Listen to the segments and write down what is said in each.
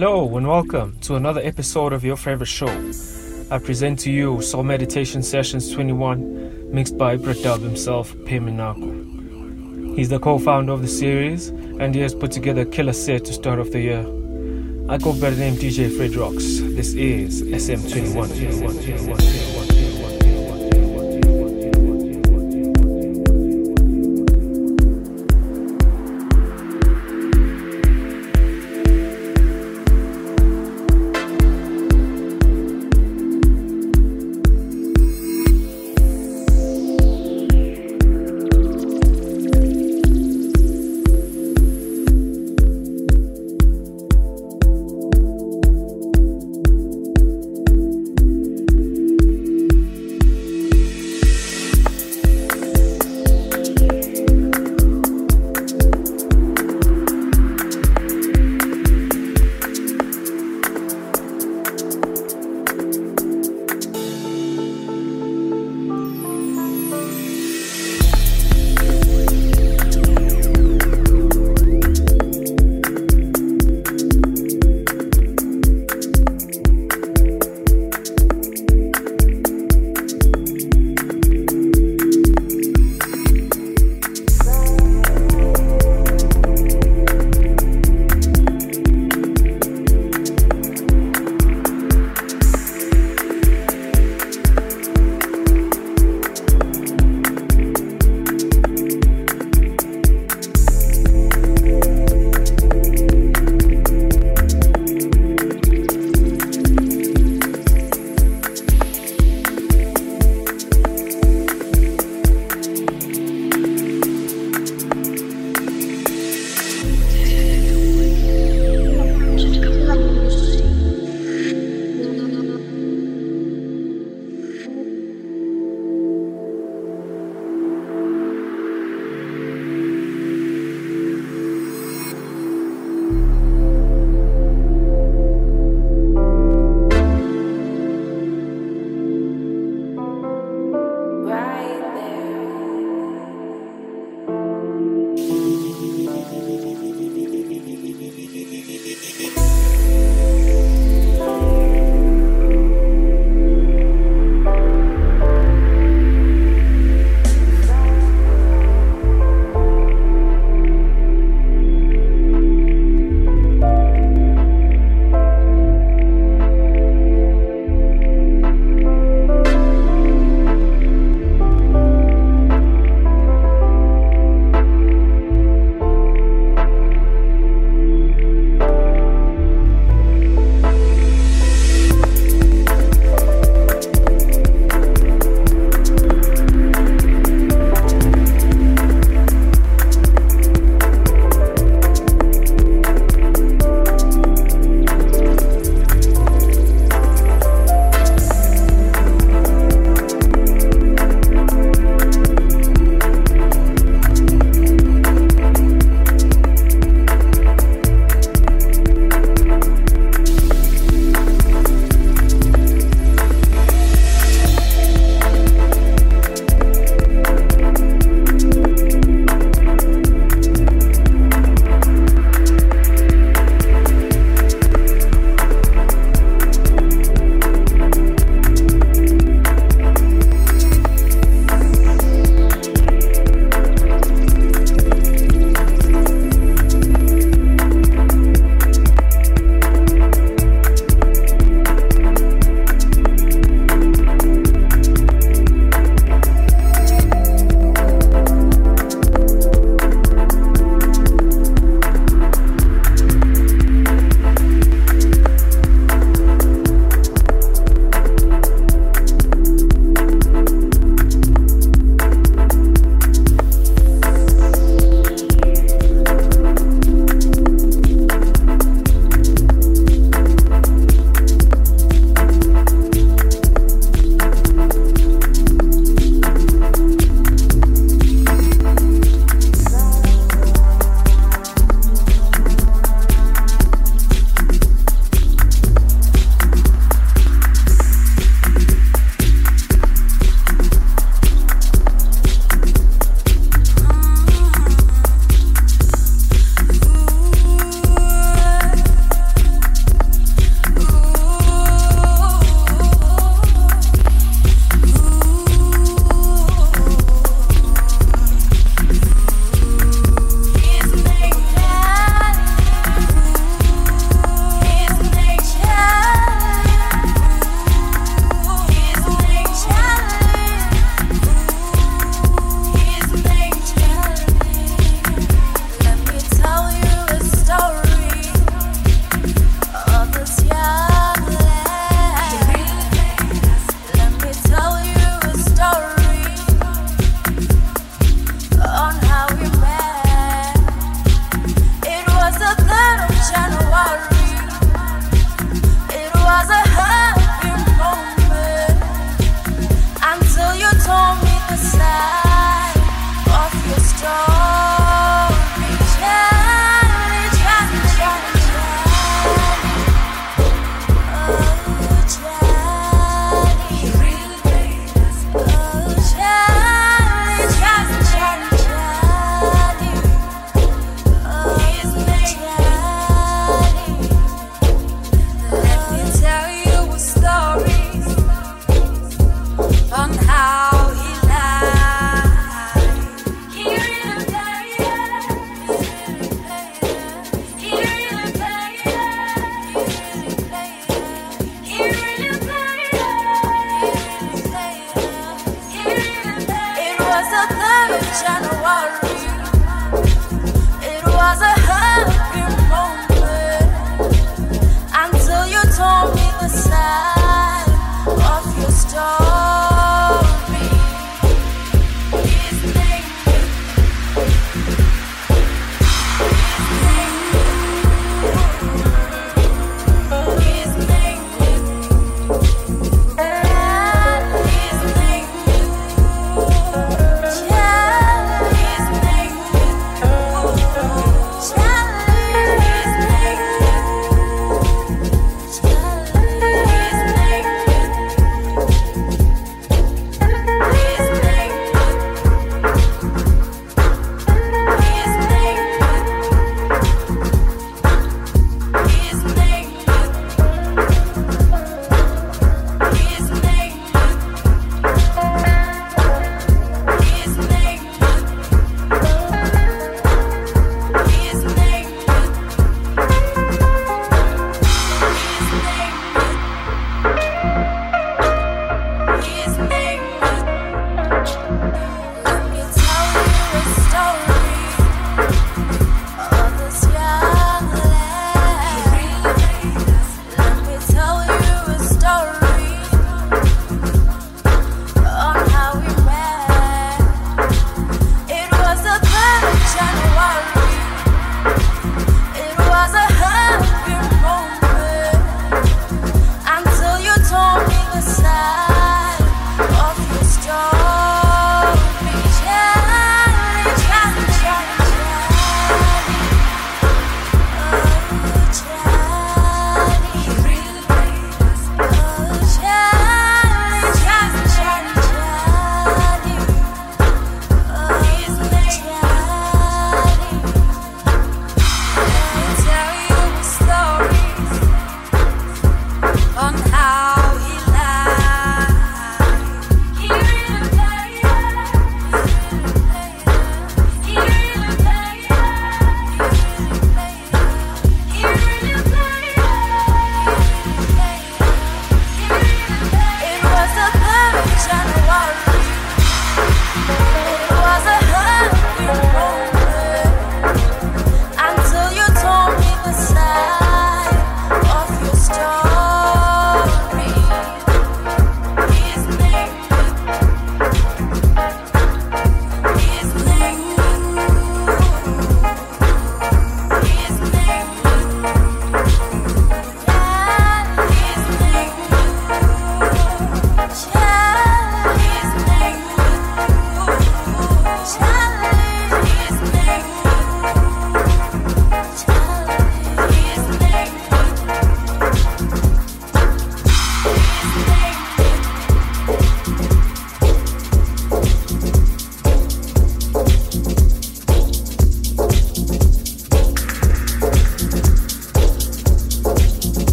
Hello and welcome to another episode of your favorite show. I present to you Soul Meditation Sessions 21, mixed by Pratap himself, Peminako. He's the co-founder of the series, and he has put together a killer set to start off the year. I go by the name DJ Fred Rocks. This is SM21. 21, 21, 21,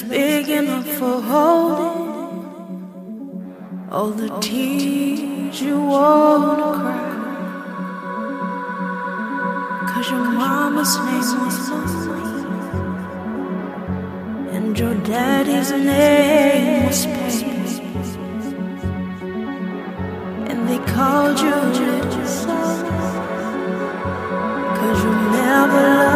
no big enough for holding all the tears you wanna cry. Cause your mama's name was lonely, and your daddy's name was pain. And they called you son, cause you never loved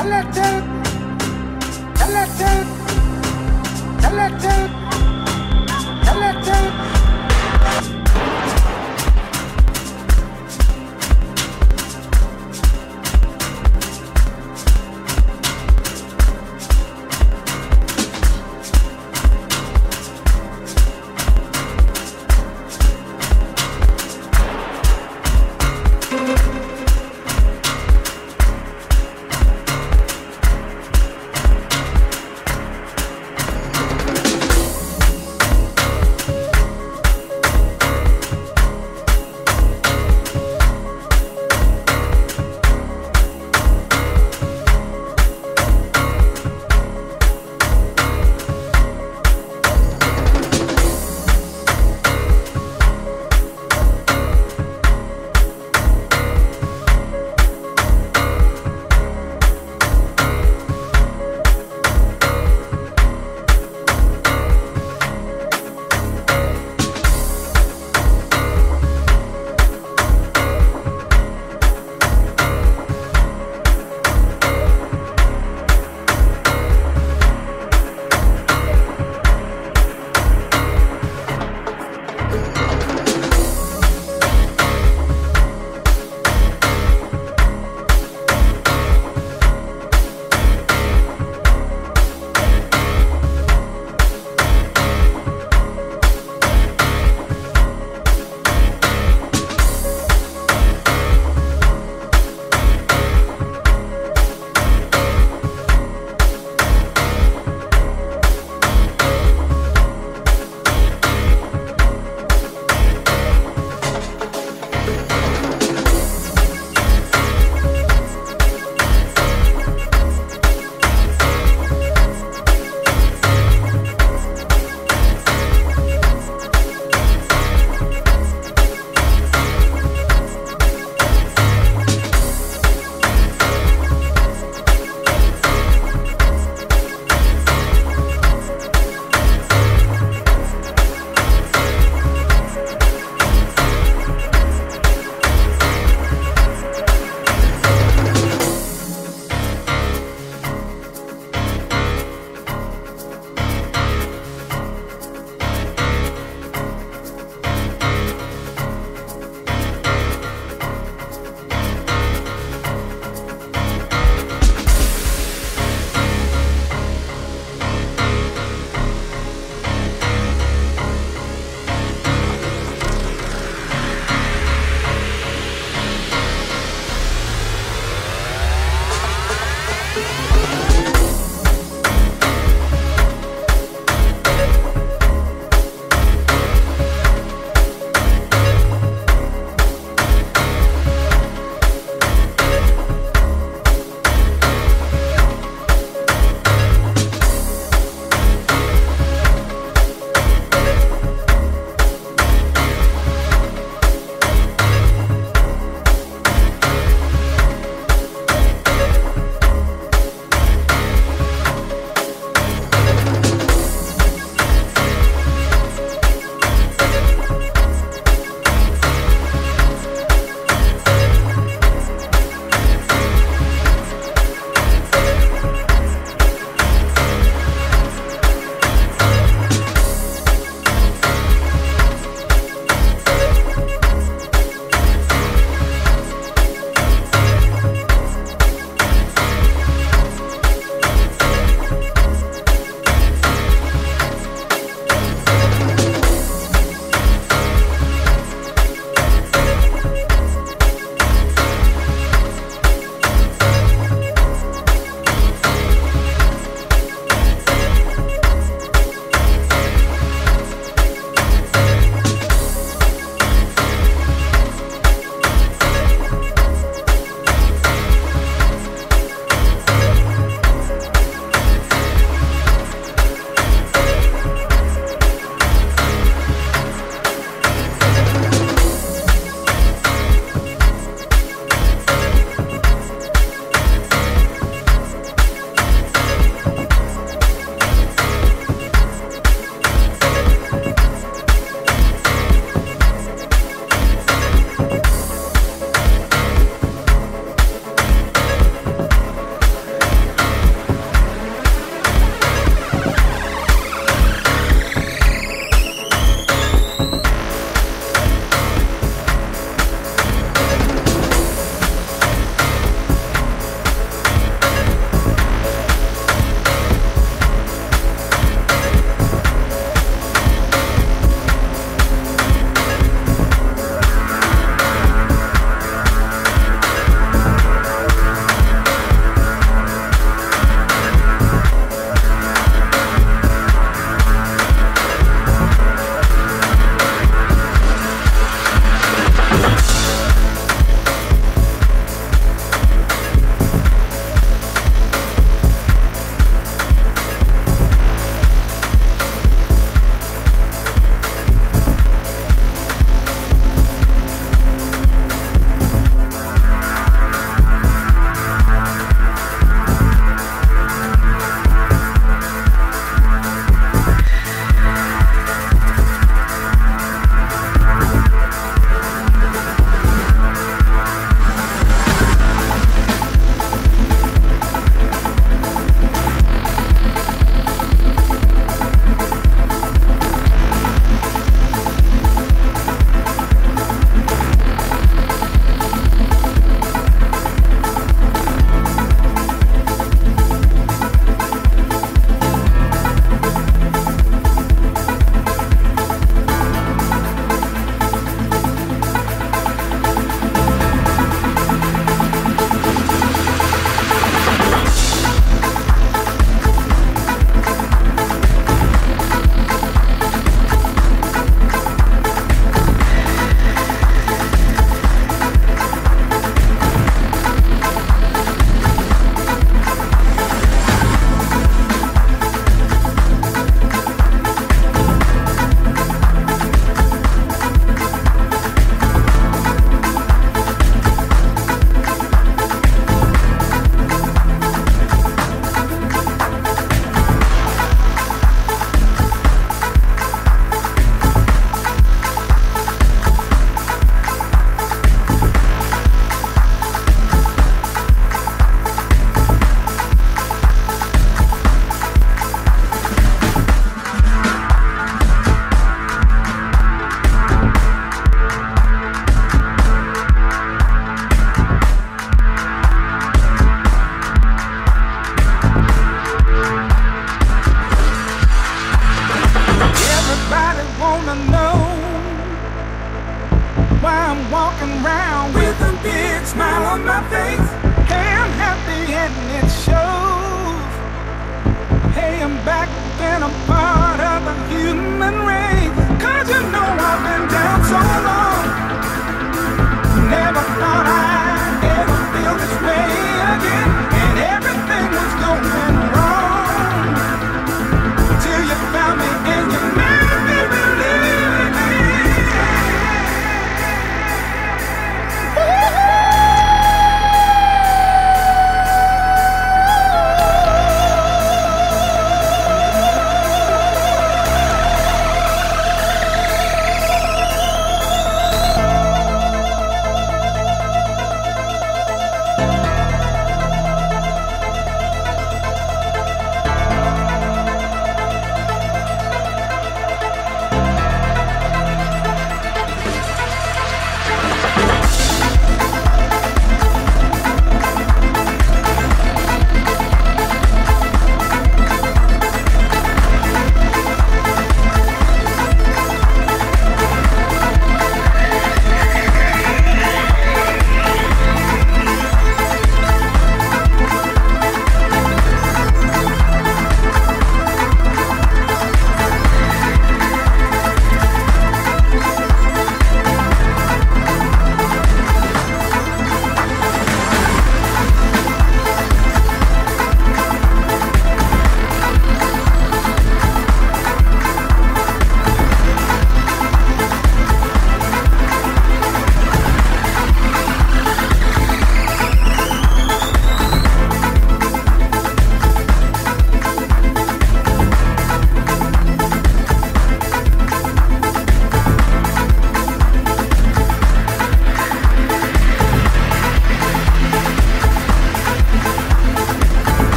Electric.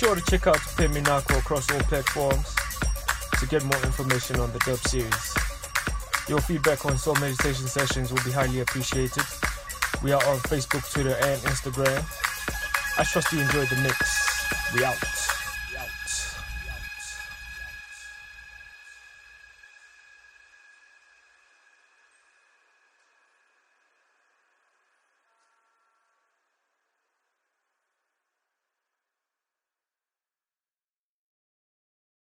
Sure to check out Phehh Minakho across all platforms to get more information on the dub series. Your feedback on Soul Meditation Sessions will be highly appreciated. We are on Facebook, Twitter, and Instagram. I trust you enjoyed the mix. We out.